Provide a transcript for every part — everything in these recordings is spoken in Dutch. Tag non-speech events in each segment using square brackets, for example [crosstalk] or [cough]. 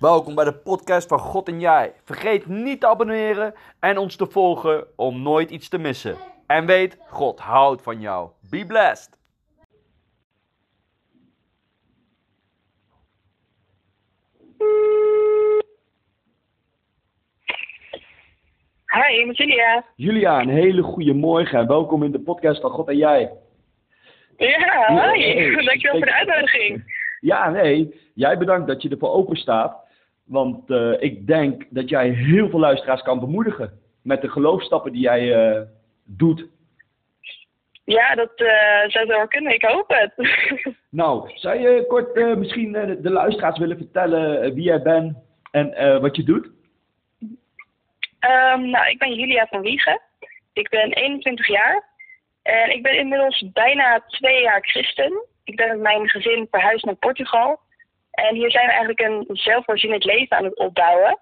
Welkom bij de podcast van God en Jij. Vergeet niet te abonneren en ons te volgen om nooit iets te missen. En weet, God houdt van jou. Be blessed. Hi, met Julia. Julia, een hele goede morgen en welkom in de podcast van God en Jij. Ja, hi. [laughs] Dankjewel voor de uitnodiging. Ja, nee, jij bedankt dat je ervoor open staat. Want eh, ik denk dat jij heel veel luisteraars kan bemoedigen met de geloofstappen die jij eh, doet. Ja, dat eh, zou zo kunnen. Ik hoop het. [laughs] Nou, zou je kort misschien eh, de luisteraars willen vertellen wie jij bent en wat je doet? Ehm, nou, ik ben Julia van Wiegen. Ik ben 21 jaar. En ik ben inmiddels bijna twee jaar christen. Ik ben met mijn gezin verhuisd naar Portugal. En hier zijn we eigenlijk een zelfvoorzienend leven aan het opbouwen.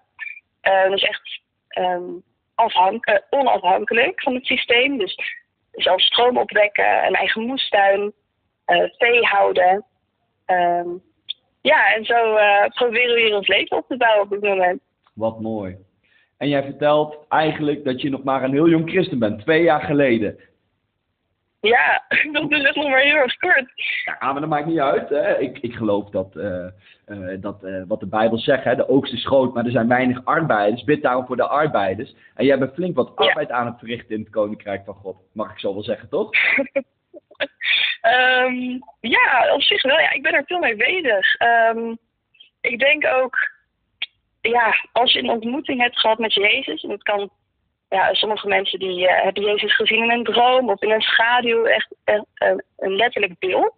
Uh, dus echt ehm, eh, onafhankelijk van het systeem. Dus zelf stroom opwekken, een eigen moestuin, eh, vee houden. Ehm, ja, en zo eh, proberen we hier ons leven op te bouwen op dit moment. Wat mooi. En jij vertelt eigenlijk dat je nog maar een heel jong christen bent, twee jaar geleden. Ja, [laughs] dat is echt nog maar heel erg kort. Ja, maar dat maakt niet uit. Hè. Ik, ik geloof dat, eh, eh, dat eh, wat de Bijbel zegt, hè, de oogst is groot, maar er zijn weinig arbeiders. Bid daarom voor de arbeiders. En jij bent flink wat Ja. arbeid aan het verrichten in het Koninkrijk van God. Mag ik zo wel zeggen, toch? [laughs] Ehm, ja, op zich wel. Ja, ik ben er veel mee bezig. Ehm, ik denk ook, ja, als je een ontmoeting hebt gehad met Jezus, en dat kan, ja, sommige mensen die eh, hebben Jezus gezien in een droom of in een schaduw, echt eh, een, een letterlijk beeld.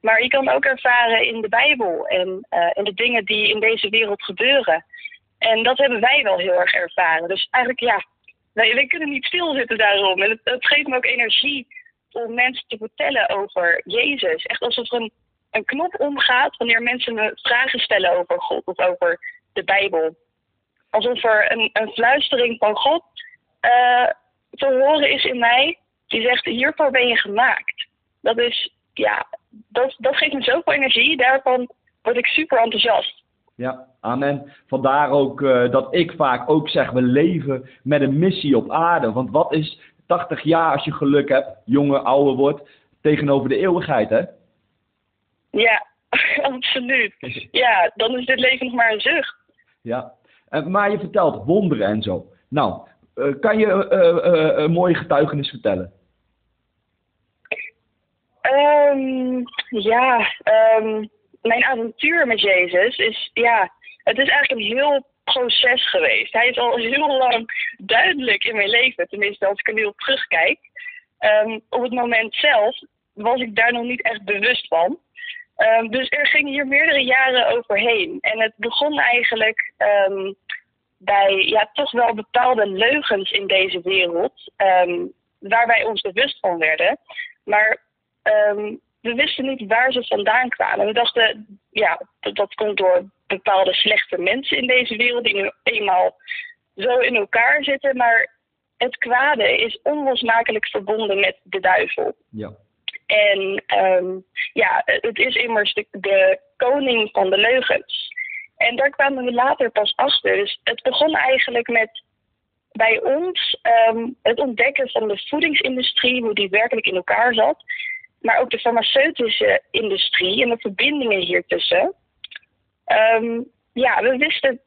Maar je kan ook ervaren in de Bijbel en eh, in de dingen die in deze wereld gebeuren. En dat hebben wij wel heel erg ervaren. Dus eigenlijk, ja, wij, wij kunnen niet stilzitten daarom. En het, het geeft me ook energie om mensen te vertellen over Jezus. Echt alsof er een, een knop omgaat wanneer mensen me vragen stellen over God of over de Bijbel. Alsof er een, een fluistering van God eh, te horen is in mij die zegt: hiervoor ben je gemaakt. Dat is, ja, dat, dat geeft me zoveel energie. Daarvan word ik super enthousiast. Ja, amen. Vandaar ook eh, dat ik vaak ook zeg, we leven met een missie op aarde. Want wat is 80 jaar als je geluk hebt, jonge, ouder wordt, tegenover de eeuwigheid, hè? Ja, [laughs] absoluut. Ja, dan is dit leven nog maar een zucht. Ja. En, maar je vertelt wonderen en zo. Nou, eh, kan je eh, eh, een mooie getuigenis vertellen? Ehm, ja, ehm, mijn avontuur met Jezus is, ja, het is eigenlijk een heel proces geweest. Hij is al heel lang duidelijk in mijn leven, tenminste als ik er nu op terugkijk. Ehm, op het moment zelf was ik daar nog niet echt bewust van. Dus er gingen hier meerdere jaren overheen. En het begon eigenlijk bij ja, toch wel bepaalde leugens in deze wereld, ehm, waar wij ons bewust van werden. Maar Ehm, we wisten niet waar ze vandaan kwamen. We dachten, ja, dat, dat komt door bepaalde slechte mensen in deze wereld die nu eenmaal zo in elkaar zitten. Maar het kwade is onlosmakelijk verbonden met de duivel. Ja. En ehm, ja, het is immers de, de koning van de leugens. En daar kwamen we later pas achter. Dus het begon eigenlijk met bij ons ehm, het ontdekken van de voedingsindustrie, hoe die werkelijk in elkaar zat. Maar ook de farmaceutische industrie en de verbindingen hiertussen. Ehm ja, we wisten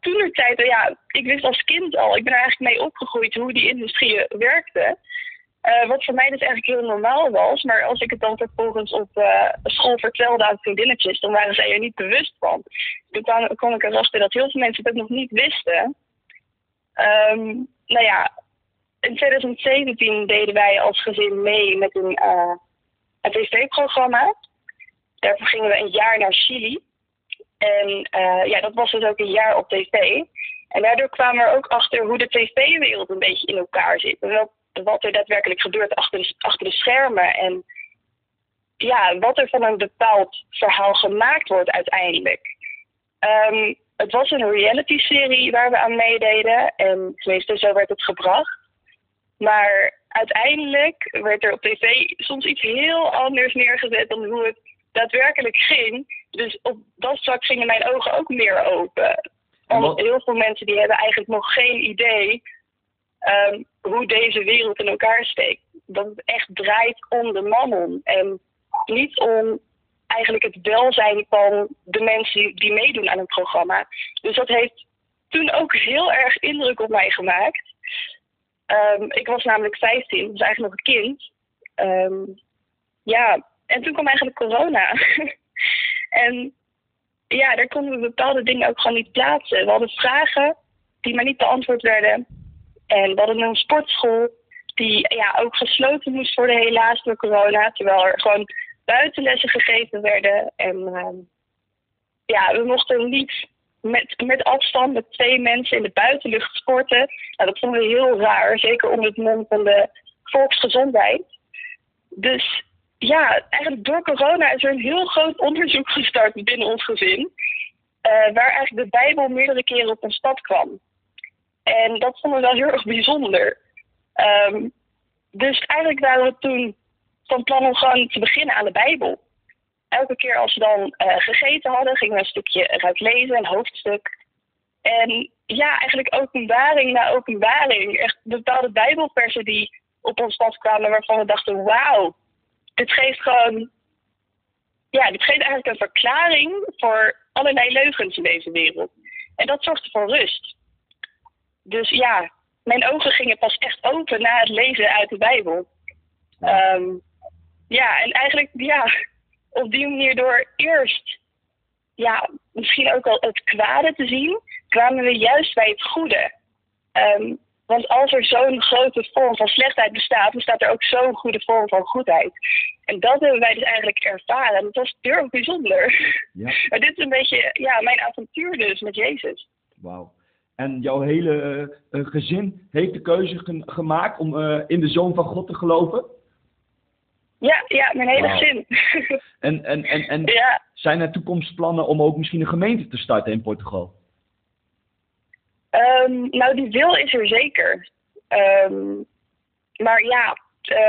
toen de tijd, ja, ik wist als kind al, ik ben er eigenlijk mee opgegroeid hoe die industrie werkte. Eh, wat voor mij dus eigenlijk heel normaal was. Maar als ik het dan vervolgens op eh, school vertelde aan vriendinnetjes, dan waren zij er niet bewust van. Toen kwam, kwam ik erachter dat heel veel mensen ook nog niet wisten. Ehm, nou ja, in 2017 deden wij als gezin mee met een, eh, een tv-programma. Daarvoor gingen we een jaar naar Chili. En ja, dat was dus ook een jaar op tv. En daardoor kwamen we ook achter hoe de tv-wereld een beetje in elkaar zit. En wat, wat er daadwerkelijk gebeurt achter de, achter de schermen. En ja, wat er van een bepaald verhaal gemaakt wordt uiteindelijk. Ehm, het was een reality-serie waar we aan meededen. En tenminste, zo werd het gebracht. Maar uiteindelijk werd er op tv soms iets heel anders neergezet dan hoe het daadwerkelijk ging. Dus op dat vlak gingen mijn ogen ook meer open. Want heel veel mensen die hebben eigenlijk nog geen idee ehm, hoe deze wereld in elkaar steekt. Dat het echt draait om de mammon. En niet om eigenlijk het welzijn van de mensen die meedoen aan het programma. Dus dat heeft toen ook heel erg indruk op mij gemaakt. Ehm, ik was namelijk 15, dus eigenlijk nog een kind. Ehm, ja, en toen kwam eigenlijk corona. [laughs] en ja, daar konden we bepaalde dingen ook gewoon niet plaatsen. We hadden vragen die maar niet beantwoord werden. En we hadden een sportschool die ja, ook gesloten moest worden helaas door corona. Terwijl er gewoon buitenlessen gegeven werden. En uh, ja, we mochten niet met, met afstand met twee mensen in de buitenlucht sporten. Nou, dat vonden we heel raar, zeker onder het mond van de volksgezondheid. Dus ja, eigenlijk door corona is er een heel groot onderzoek gestart binnen ons gezin. Uh, waar eigenlijk de Bijbel meerdere keren op ons pad kwam. En dat vonden we wel heel erg bijzonder. Um, dus eigenlijk waren we toen van plan om gewoon te beginnen aan de Bijbel. Elke keer als we dan uh, gegeten hadden, gingen we een stukje eruit lezen, een hoofdstuk. En ja, eigenlijk openbaring na openbaring. Echt bepaalde Bijbelversen die op ons pad kwamen waarvan we dachten, wauw, dit geeft gewoon, ja, dit geeft eigenlijk een verklaring voor allerlei leugens in deze wereld. En dat zorgde voor rust. Dus ja, mijn ogen gingen pas echt open na het lezen uit de Bijbel. Um, ja, en eigenlijk, ja, op die manier door eerst, ja, misschien ook al het kwade te zien, kwamen we juist bij het goede. Um, want als er zo'n grote vorm van slechtheid bestaat, bestaat er ook zo'n goede vorm van goedheid. En dat hebben wij dus eigenlijk ervaren. En dat was heel bijzonder. Ja. [laughs] Maar dit is een beetje ja, mijn avontuur dus met Jezus. Wauw. En jouw hele uh, gezin heeft de keuze gemaakt om uh, in de Zoon van God te geloven? Ja, ja mijn hele wow. gezin. [laughs] en en, en, en ja. zijn er toekomstplannen om ook misschien een gemeente te starten in Portugal? Um, nou, die wil is er zeker. Um, maar ja,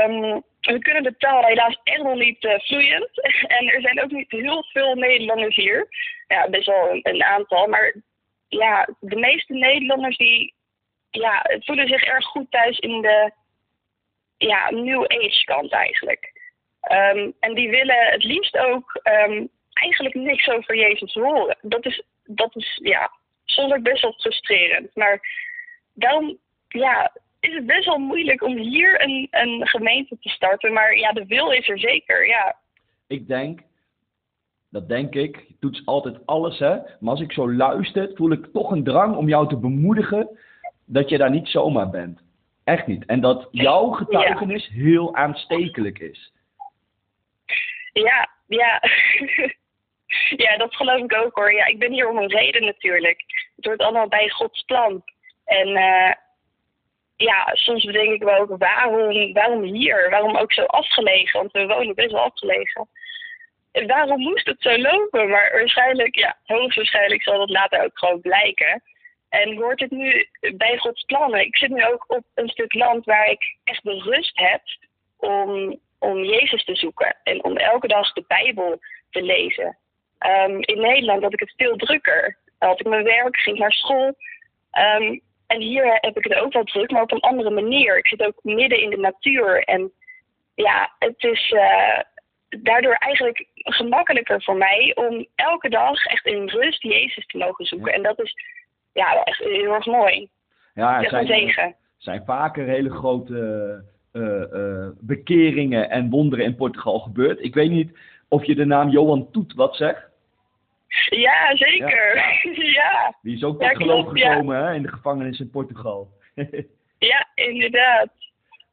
um, we kunnen de taal helaas echt nog niet uh, vloeiend. [laughs] en er zijn ook niet heel veel Nederlanders hier. Ja, best wel een, een, aantal. Maar ja, de meeste Nederlanders die ja, voelen zich erg goed thuis in de ja, New Age kant eigenlijk. en die willen het liefst ook eigenlijk niks over Jezus horen. Dat is, dat is ja, soms ook best wel frustrerend. Maar daarom ja, is het best wel moeilijk om hier een, een gemeente te starten. Maar ja, de wil is er zeker, ja. Ik denk, dat denk ik, je doet altijd alles hè. Maar als ik zo luister, voel ik toch een drang om jou te bemoedigen dat je daar niet zomaar bent. Echt niet. En dat jouw getuigenis heel aanstekelijk is. Ja, ja. [laughs] [laughs] Ja, dat geloof ik ook hoor. Ja, ik ben hier om een reden natuurlijk. Het hoort allemaal bij Gods plan. En uh, ja, soms bedenk ik wel ook waarom, waarom hier? Waarom ook zo afgelegen? Want we wonen best wel afgelegen. En waarom moest het zo lopen? Maar waarschijnlijk, ja, hoogstwaarschijnlijk zal dat later ook gewoon blijken. En wordt het nu bij Gods plannen? Ik zit nu ook op een stuk land waar ik echt de rust heb om, om Jezus te zoeken. En om elke dag de Bijbel te lezen. Um, in Nederland had ik het veel drukker. Dan had ik mijn werk, ging naar school. Um, en hier heb ik het ook wel druk, maar op een andere manier. Ik zit ook midden in de natuur. En ja, het is uh, daardoor eigenlijk gemakkelijker voor mij om elke dag echt in rust Jezus te mogen zoeken. En dat is ja, wel echt heel erg mooi. Ja, zijn, zijn vaker hele grote uh, uh, bekeringen en wonderen in Portugal gebeurd. Ik weet niet of je de naam Johan Toet wat zegt. Ja, zeker. Ja. [laughs] Die is ook tot geloof gekomen hè, in de gevangenis in Portugal. [laughs] ja, inderdaad.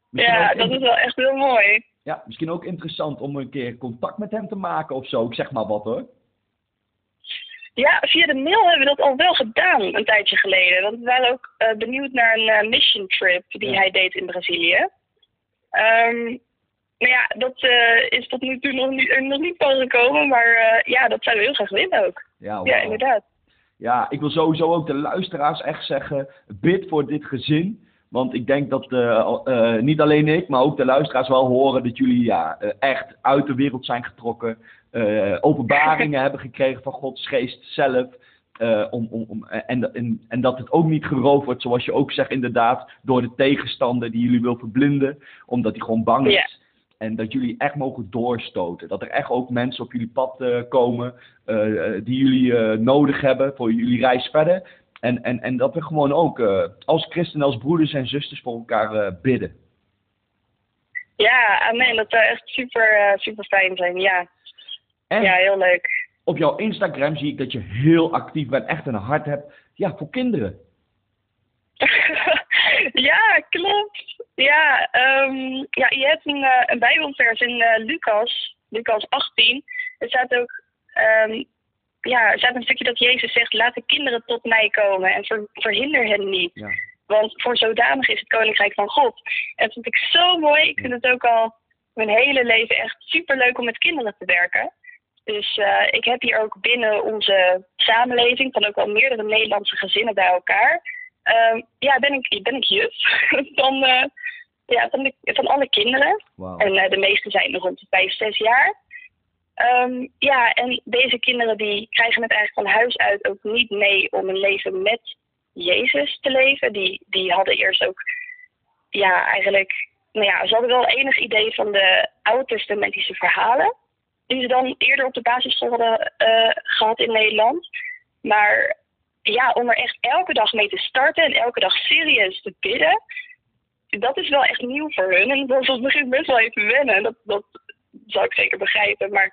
ja, dat is wel echt heel mooi. Ja, misschien ook interessant om een keer contact met hem te maken of zo. Ik zeg maar wat hoor. Ja, via de mail hebben we dat al wel gedaan een tijdje geleden. Want we waren ook uh, benieuwd naar een uh, mission trip die hij deed in Brazilië. Um, maar ja, dat uh, is tot nu toe nog niet, nog niet van gekomen. Maar uh, ja, dat zouden we heel graag willen ook. Ja, wow. ja, inderdaad. Ja, ik wil sowieso ook de luisteraars echt zeggen, bid voor dit gezin. Want ik denk dat eh, eh, niet alleen ik, maar ook de luisteraars wel horen dat jullie ja, eh, echt uit de wereld zijn getrokken. eh, openbaringen [laughs] hebben gekregen van Gods geest zelf. eh, om, om, om, en, en, en dat het ook niet geroofd wordt, zoals je ook zegt, inderdaad, door de tegenstander die jullie wil verblinden, omdat hij gewoon bang is. En dat jullie echt mogen doorstoten. Dat er echt ook mensen op jullie pad eh, komen eh, eh, die jullie nodig hebben voor jullie reis verder. En, en, en dat we gewoon ook als christenen, als broeders en zusters voor elkaar bidden. Ja, amen. Dat zou echt super, super fijn zijn. Ja. En ja, heel leuk. op jouw Instagram zie ik dat je heel actief bent, echt een hart hebt. Ja, voor kinderen. [laughs] ja, klopt. Ja, ehm, ja je hebt een, eh, een bijbelvers in eh, Lucas, Lucas 18. Er staat ook, ehm, ja, er staat een stukje dat Jezus zegt, laat de kinderen tot mij komen en ver, verhinder hen niet. Ja. Want voor zodanig is het koninkrijk van God. En dat vind ik zo mooi. Ik vind het ook al mijn hele leven echt super leuk om met kinderen te werken. Dus eh, ik heb hier ook binnen onze samenleving, van ook al meerdere Nederlandse gezinnen bij elkaar, ehm, ja, ben ik, ben ik juf [laughs] van, eh, ja, van, de, van alle kinderen. En eh, de meeste zijn rond de vijf, zes jaar. Ehm, ja, en deze kinderen die krijgen het eigenlijk van huis uit ook niet mee om een leven met Jezus te leven. Die, die hadden eerst ook, ja, eigenlijk, nou ja, ze hadden wel enig idee van de Oude Testamentische verhalen. Die ze dan eerder op de basisschool hadden eh, gehad in Nederland. Maar ja, om er echt elke dag mee te starten en elke dag serieus te bidden, dat is wel echt nieuw voor hun. En dat was begin best wel even wennen. Dat, dat zou ik zeker begrijpen. Maar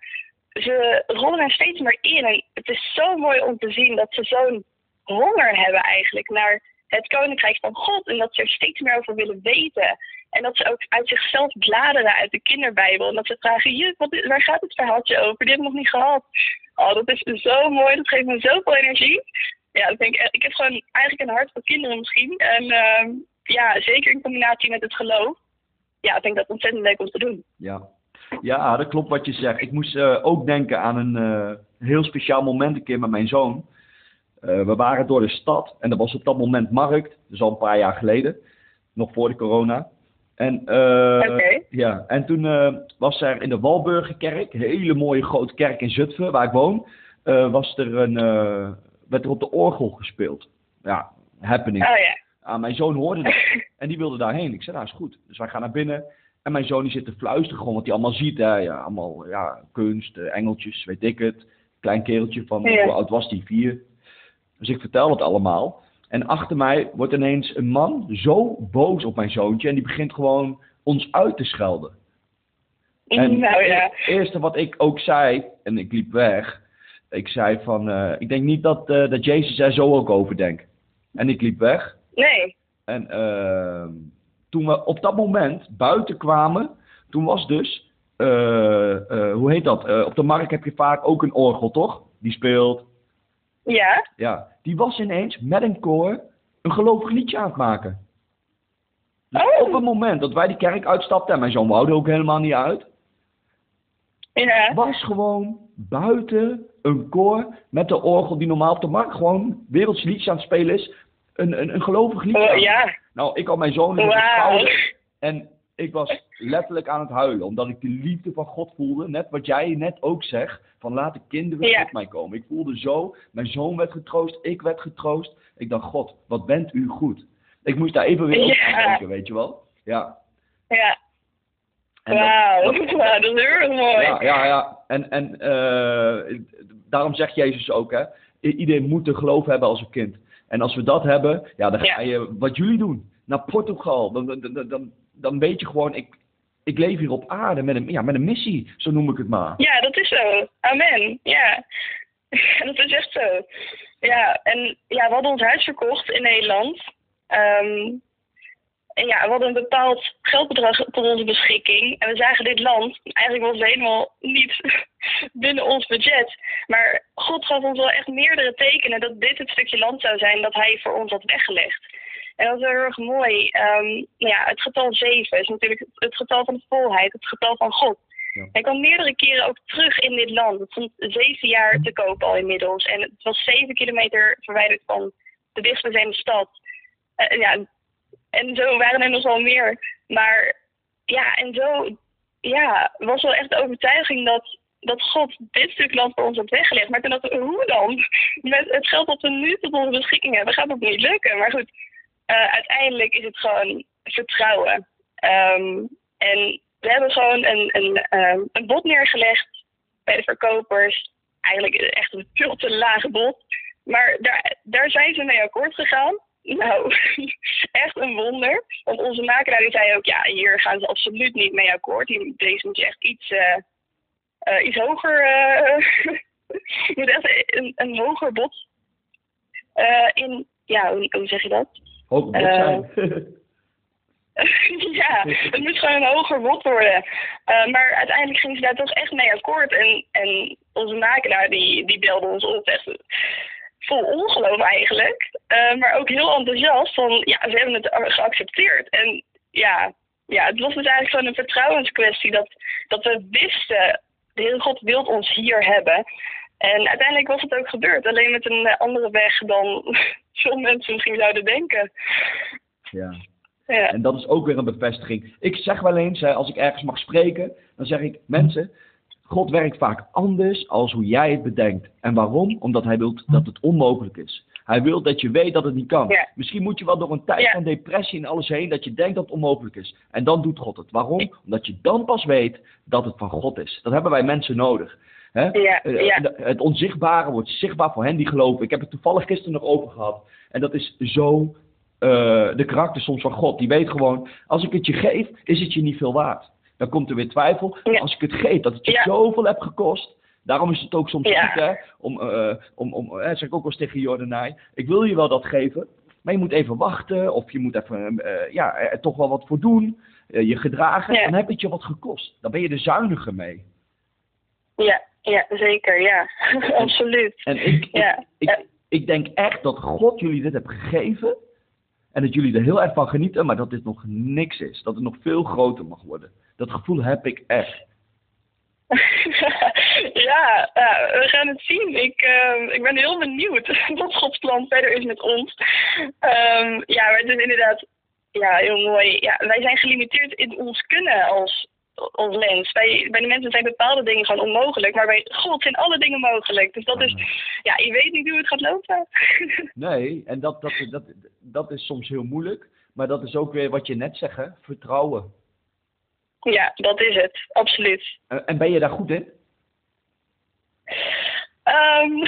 ze rollen er steeds meer in. En het is zo mooi om te zien dat ze zo'n honger hebben eigenlijk naar het koninkrijk van God. En dat ze er steeds meer over willen weten. En dat ze ook uit zichzelf bladeren uit de kinderbijbel. En dat ze vragen, juf, waar gaat het verhaaltje over? Die heb ik nog niet gehad. Oh, dat is zo mooi. Dat geeft me zoveel energie. Ja, dat ik, echt- ik heb gewoon eigenlijk een hart voor kinderen misschien. En ehm, ja, zeker in combinatie met het geloof. Ja, ik denk dat ontzettend leuk om te doen. Ja. ja, dat klopt wat je zegt. Ik moest eh, ook denken aan een eh, heel speciaal moment een keer met mijn zoon. Eh, we waren door de stad en er was op dat moment markt, dus al een paar jaar geleden, nog voor de corona. En, eh, Oké. ja, en toen was er in de Walburgerkerk, een hele mooie grote kerk in Zutphen, waar ik woon, was er een, werd er op de orgel gespeeld. Ja, happening. Oh ja. Ah, mijn zoon hoorde dat [laughs] en die wilde daarheen. Ik zei, nou is goed. Dus wij gaan naar binnen. En mijn zoon die zit te fluisteren gewoon wat hij allemaal ziet. Hè. Ja, allemaal ja, kunst, eh, engeltjes, weet ik het. Klein kereltje van, Ja. hoe oud was die? Vier. Dus ik vertel het allemaal. En achter mij wordt ineens een man zo boos op mijn zoontje. En die begint gewoon ons uit te schelden. En nou ja. het eerste wat ik ook zei, en ik liep weg. Ik zei van, eh, ik denk niet dat, eh, dat Jezus er zo ook over denkt. En ik liep weg. Nee. En ehm, toen we op dat moment buiten kwamen, toen was dus, eh, hoe heet dat? Op de markt heb je vaak ook een orgel, toch? Die speelt. Ja. Ja, die was ineens met een koor een gelovig liedje aan het maken. Dus Oh. op het moment dat wij die kerk uitstapten, en mijn zoon wou er ook helemaal niet uit, Ja. was gewoon buiten een koor met de orgel die normaal op de markt gewoon werelds liedje aan het spelen is, een, een, een gelovig liedje. Oh, ja. Nou, ik had mijn zoon in schouder en ik was letterlijk aan het huilen, omdat ik de liefde van God voelde. Net wat jij net ook zegt, van laat de kinderen Ja. tot mij komen. Ik voelde zo, mijn zoon werd getroost, ik werd getroost. Ik dacht, God, wat bent u goed. Ik moest daar even weer op Ja. denken, weet je wel. Ja. Ja. Dat- Wauw. dat- [laughs] dat is heel erg mooi. ja, ja, ja. En, en eh, daarom zegt Jezus ook, hè. Iedereen moet een geloof hebben als een kind. En als we dat hebben, ja, dan ga je, wat jullie doen, naar Portugal. Dan, dan, dan, dan, weet je gewoon, ik, ik leef hier op aarde met een, ja, met een missie, zo noem ik het maar. Ja, dat is zo. Amen. Ja. [laughs] dat is echt zo. Ja, en ja, we hadden ons huis verkocht in Nederland. Ehm, en ja, we hadden een bepaald geldbedrag tot onze beschikking. En we zagen dit land. Eigenlijk was het helemaal niet [laughs] binnen ons budget. Maar God gaf ons wel echt meerdere tekenen dat dit het stukje land zou zijn dat hij voor ons had weggelegd. En dat is wel heel erg mooi. Ehm, ja, het getal 7 is natuurlijk het getal van de volheid, het getal van God. Hij kwam meerdere keren ook terug in dit land. Het stond zeven jaar te koop al inmiddels. En het was zeven kilometer verwijderd van de dichtstbijzijnde stad. Eh, ja, en zo waren er nog wel meer. Maar ja, en zo ja, was wel echt de overtuiging dat, dat God dit stuk land voor ons had weggelegd. Maar toen dacht hoe dan? Met het geld dat we nu tot onze beschikking hebben, gaat dat niet lukken. Maar goed, uh, uiteindelijk is het gewoon vertrouwen. Um, en we hebben gewoon een, een, um, een bod neergelegd bij de verkopers. Eigenlijk echt een veel te lage bod. Maar daar, daar zijn ze mee akkoord gegaan. Nou, [laughs] echt een wonder. Want onze makelaar die zei ook, ja, hier gaan ze absoluut niet mee akkoord. Deze moet je echt iets, uh, uh, iets hoger, [laughs] uh, moet echt een, een hoger bod in, ja, hoe, hoe, zeg je dat? Hoger bod zijn. [laughs] ja, het moet gewoon een hoger bod worden. maar uiteindelijk gingen ze daar toch echt mee akkoord. En, en onze makelaar die, die belde ons op. Echt, vol ongeloof eigenlijk. Uh, maar ook heel enthousiast van, ja, ze hebben het geaccepteerd. En ja, ja, het was dus eigenlijk een vertrouwenskwestie. Dat, dat we wisten, de Heer God wil ons hier hebben. En uiteindelijk was het ook gebeurd. Alleen met een andere weg dan [laughs] veel mensen misschien zouden denken. Ja. ja. En dat is ook weer een bevestiging. Ik zeg wel eens, hè, als ik ergens mag spreken, dan zeg ik, mensen, God werkt vaak anders als hoe jij het bedenkt. En waarom? Omdat hij wil dat het onmogelijk is. Hij wil dat je weet dat het niet kan. Misschien moet je wel door een tijd van depressie en alles heen dat je denkt dat het onmogelijk is. En dan doet God het. Waarom? Omdat je dan pas weet dat het van God is. Dat hebben wij mensen nodig. Hè? Eh, het onzichtbare wordt zichtbaar voor hen die geloven. Ik heb het toevallig gisteren nog over gehad. En dat is zo uh, de karakter soms van God. Die weet gewoon, als ik het je geef, is het je niet veel waard dan komt er weer twijfel. Als ik het geef, dat het je zoveel heb gekost. Daarom is het ook soms goed, hè, om, uh, om, om uh, zeg ik ook wel eens tegen Jordanai, ik wil je wel dat geven, maar je moet even wachten, of je moet even, uh, ja, er toch wel wat voor doen, je gedragen, dan heb het je wat gekost. Dan ben je er zuiniger mee. Ja, ja zeker, ja, [laughs] absoluut. En ik, ik, ik, ik denk echt dat God jullie dit heeft gegeven, en dat jullie er heel erg van genieten, maar dat dit nog niks is. Dat het nog veel groter mag worden. Dat gevoel heb ik echt. [laughs] ja, we gaan het zien. Ik, uh, ik ben heel benieuwd [laughs] wat Gods plan verder is met ons. Um, ja, maar het is inderdaad ja, heel mooi. Ja, wij zijn gelimiteerd in ons kunnen als, als mens. Bij, bij de mensen zijn bepaalde dingen gewoon onmogelijk, maar bij God zijn alle dingen mogelijk. Dus dat is, ja, je weet niet hoe het gaat lopen. [laughs] nee, en dat, dat, dat, dat is soms heel moeilijk, maar dat is ook weer wat je net zegt, hè? vertrouwen. Ja, dat is het, absoluut. En ben je daar goed in? Um,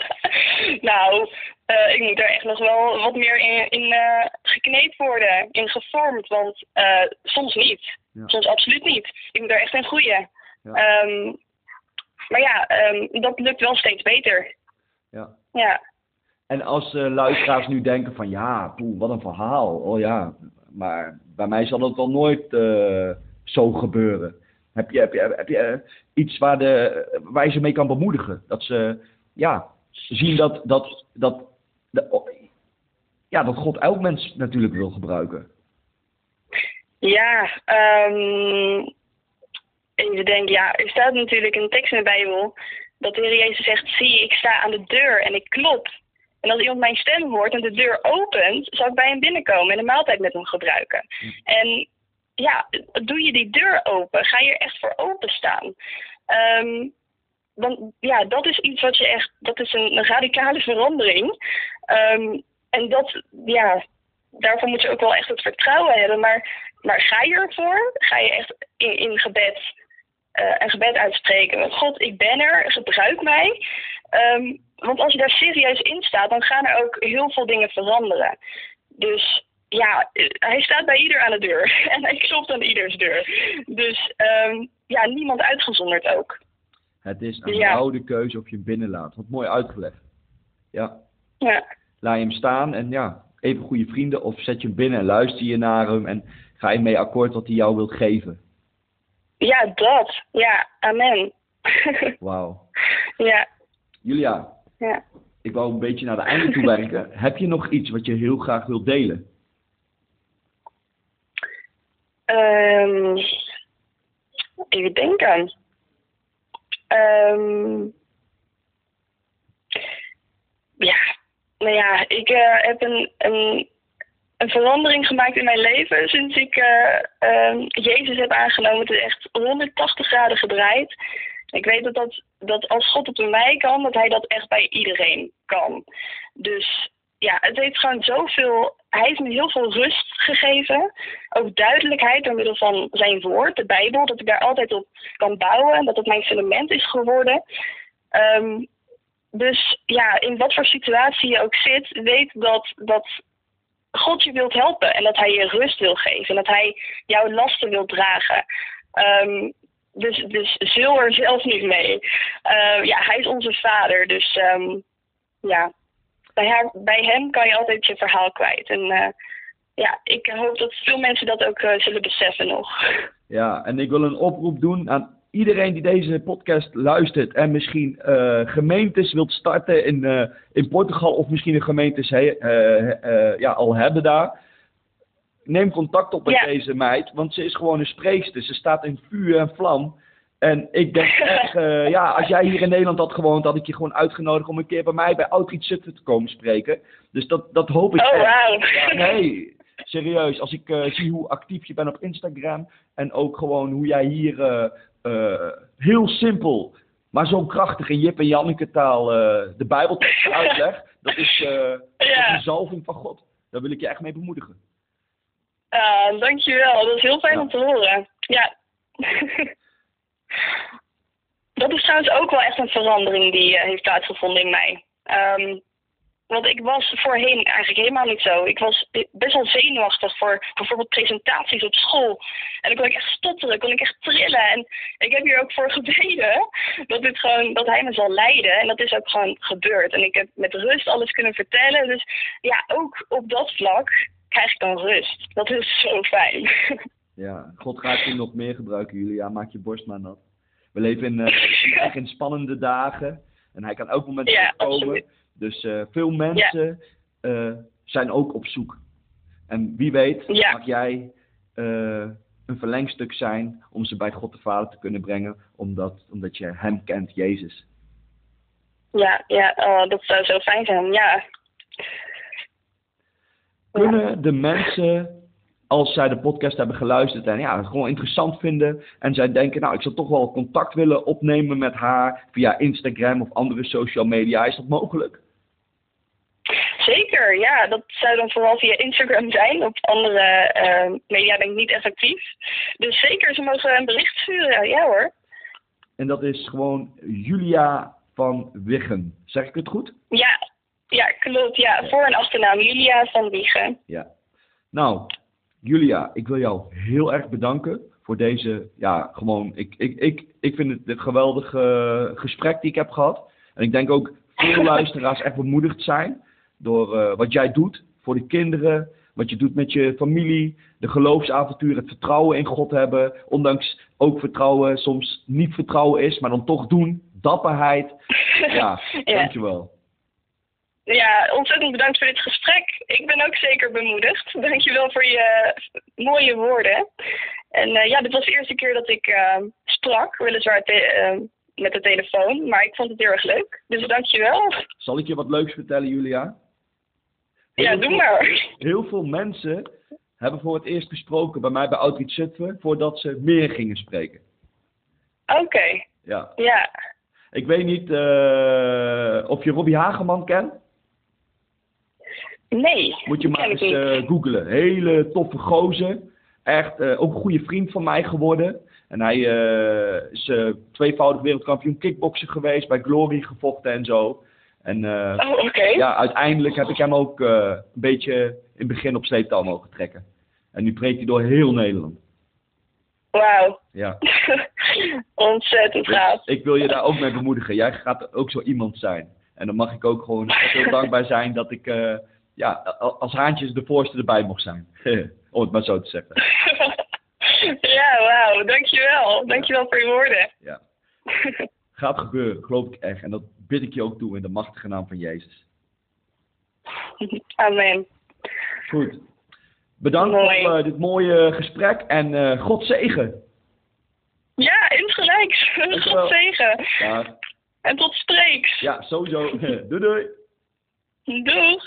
[laughs] nou, uh, ik moet daar echt nog wel wat meer in, in uh, gekneed worden, in gevormd, want uh, soms niet. Ja. Soms absoluut niet. Ik moet daar echt in groeien. Ja. Um, maar ja, um, dat lukt wel steeds beter. Ja. Ja. En als luisteraars nu denken van ja, poeh, wat een verhaal. Oh ja, maar bij mij zal het wel nooit zo gebeuren? Heb je, heb je, heb je iets waar, de, waar je ze mee kan bemoedigen? Dat ze ja, zien dat, dat, dat, de, ja, dat God elk mens natuurlijk wil gebruiken. Ja, um, even denken. Ja, er staat natuurlijk een tekst in de Bijbel dat de Heer Jezus zegt: Zie, ik sta aan de deur en ik klop. En als iemand mijn stem hoort en de deur opent, zal ik bij hem binnenkomen en een maaltijd met hem gebruiken. Hm. En ja, doe je die deur open? Ga je er echt voor openstaan? Um, ja, dat is iets wat je echt, dat is een, een radicale verandering. Um, en dat, ja, daarvoor moet je ook wel echt het vertrouwen hebben. Maar, maar ga je ervoor? Ga je echt in, in gebed uh, een gebed uitspreken? God, ik ben er, gebruik mij. Um, want als je daar serieus in staat, dan gaan er ook heel veel dingen veranderen. Dus ja, hij staat bij ieder aan de deur. [laughs] En hij klopt aan ieders deur. Dus um, ja, niemand uitgezonderd ook. Het is een ja. oude keuze of je hem binnenlaat. Wat mooi uitgelegd. Ja. ja. Laat je hem staan en ja, even goede vrienden. Of zet je hem binnen en luister je naar hem. En ga je mee akkoord wat hij jou wilt geven. Ja, dat. Ja, amen. [laughs] Wauw. Ja. Julia. Ja. Ik wou een beetje naar de einde toe werken. [laughs] Heb je nog iets wat je heel graag wilt delen? Um, even denken. Um, ja, nou ja, ik uh, heb een, een, een verandering gemaakt in mijn leven sinds ik eh, ehm, Jezus heb aangenomen. Het is echt 180 graden gedraaid. Ik weet dat, dat, dat als God het bij mij kan, dat hij dat echt bij iedereen kan. Dus ja, het heeft gewoon zoveel. Hij heeft me heel veel rust gegeven. Ook duidelijkheid door middel van zijn woord, de Bijbel. Dat ik daar altijd op kan bouwen. En dat het mijn fundament is geworden. Ehm, dus ja, in wat voor situatie je ook zit, weet dat, dat God je wilt helpen. En dat hij je rust wil geven. En dat hij jouw lasten wil dragen. Um, dus, dus zul er zelf niet mee. Uh, ja, hij is onze vader. Dus ja, bij, haar, bij hem kan je altijd je verhaal kwijt. En uh, ja, ik hoop dat veel mensen dat ook uh, zullen beseffen nog. [laughs] Ja, en ik wil een oproep doen aan iedereen die deze podcast luistert en misschien uh, gemeentes wilt starten in, uh, in Portugal of misschien een gemeentes uh, ja, al hebben daar. Neem contact op met ja. deze meid, want ze is gewoon een spreekster. Ze staat in vuur en vlam. En ik denk [laughs] echt, ja, als jij hier in Nederland had gewoond, had ik je gewoon uitgenodigd om een keer bij mij bij Outreach Zutphen te komen spreken. Dus dat, dat hoop ik. Oh, wow. Ja, nee, serieus. Als ik zie hoe actief je bent op Instagram en ook gewoon hoe jij hier uh, heel simpel, maar zo krachtig in Jip en Janneke taal de Bijbeltekst uitlegt. Dat is, ja. dat is een zalving van God. Daar wil ik je echt mee bemoedigen. Ja, dankjewel. Dat is heel fijn ja. om te horen. Ja. Dat is trouwens ook wel echt een verandering die heeft plaatsgevonden in mij. Um, want ik was voorheen eigenlijk helemaal niet zo. Ik was best wel zenuwachtig voor bijvoorbeeld presentaties op school. En dan kon ik echt stotteren, kon ik echt trillen. En ik heb hier ook voor gebeden dat, dit gewoon, dat hij me zal leiden. En dat is ook gewoon gebeurd. En ik heb met rust alles kunnen vertellen. Dus ja, ook op dat vlak krijg ik dan rust. Dat is zo fijn. [laughs] Ja, God gaat je nog meer gebruiken, Julia. Maak je borst maar nat. We leven in, [laughs] uh, in spannende dagen. En hij kan elk moment ja, komen. Dus uh, veel mensen ja. uh, zijn ook op zoek. En wie weet ja. mag jij uh, een verlengstuk zijn om ze bij God de Vader te kunnen brengen, omdat, omdat je Hem kent, Jezus. Ja, ja dat zou zo fijn zijn, ja. Kunnen de mensen, als zij de podcast hebben geluisterd en ja, het gewoon interessant vinden en zij denken, nou, ik zou toch wel contact willen opnemen met haar via Instagram of andere social media, is dat mogelijk? Zeker, ja. Dat zou dan vooral via Instagram zijn. Op andere uh, media ben ik niet effectief. Dus zeker, ze mogen een bericht sturen. Ja hoor. En dat is gewoon Julia van Wiggen. Zeg ik het goed? Ja, ja klopt. Ja, voor- en achternaam Julia van Wiggen. Ja. Nou, Julia, ik wil jou heel erg bedanken voor deze, ja, gewoon, ik, ik, ik, ik vind het een geweldig uh, gesprek die ik heb gehad. En ik denk ook veel [laughs] luisteraars echt bemoedigd zijn door uh, wat jij doet voor de kinderen, wat je doet met je familie, de geloofsavontuur, het vertrouwen in God hebben, ondanks ook vertrouwen soms niet vertrouwen is, maar dan toch doen, dapperheid. [laughs] Ja, ja. dankjewel. Ja, ontzettend bedankt voor dit gesprek. Ik ben ook zeker bemoedigd. Dankjewel voor je mooie woorden. En uh, ja, dit was de eerste keer dat ik uh, sprak, weliswaar te, met de telefoon, maar ik vond het heel erg leuk. Dus dankjewel. Zal ik je wat leuks vertellen, Julia? Heel ja, doe maar. Heel veel mensen hebben voor het eerst gesproken bij mij bij Outreach Zutphen voordat ze meer gingen spreken. Oké. Okay. Ja. Ja. Ik weet niet uh, of je Robbie Hageman kent. Nee. Moet je maar eens uh, googlen. Hele toffe gozer. Echt uh, ook een goede vriend van mij geworden. En hij uh, is tweevoudig wereldkampioen kickboksen geweest, bij Glory gevochten en zo. En oh, okay. ja, uiteindelijk heb ik hem ook een beetje in het begin op sleeptouw mogen trekken. En nu preekt hij door heel Nederland. Wauw. Ja. [laughs] Ontzettend gaaf. Dus ik wil je daar ook mee bemoedigen. Jij gaat ook zo iemand zijn. En dan mag ik ook gewoon [laughs] heel dankbaar zijn dat ik ja, als haantjes de voorste erbij mocht zijn. [laughs] Om het maar zo te zeggen. [laughs] Ja, wauw. Dankjewel. Dankjewel voor je woorden. Ja. Gaat gebeuren, geloof ik echt. En dat bid ik je ook toe in de machtige naam van Jezus. Amen. Goed. Bedankt Mooi. voor uh, dit mooie gesprek en uh, God zegen. Ja, insgelijks. God zegen. Ja. En tot spreeks. Ja, sowieso. [laughs] doei doei. Doeg.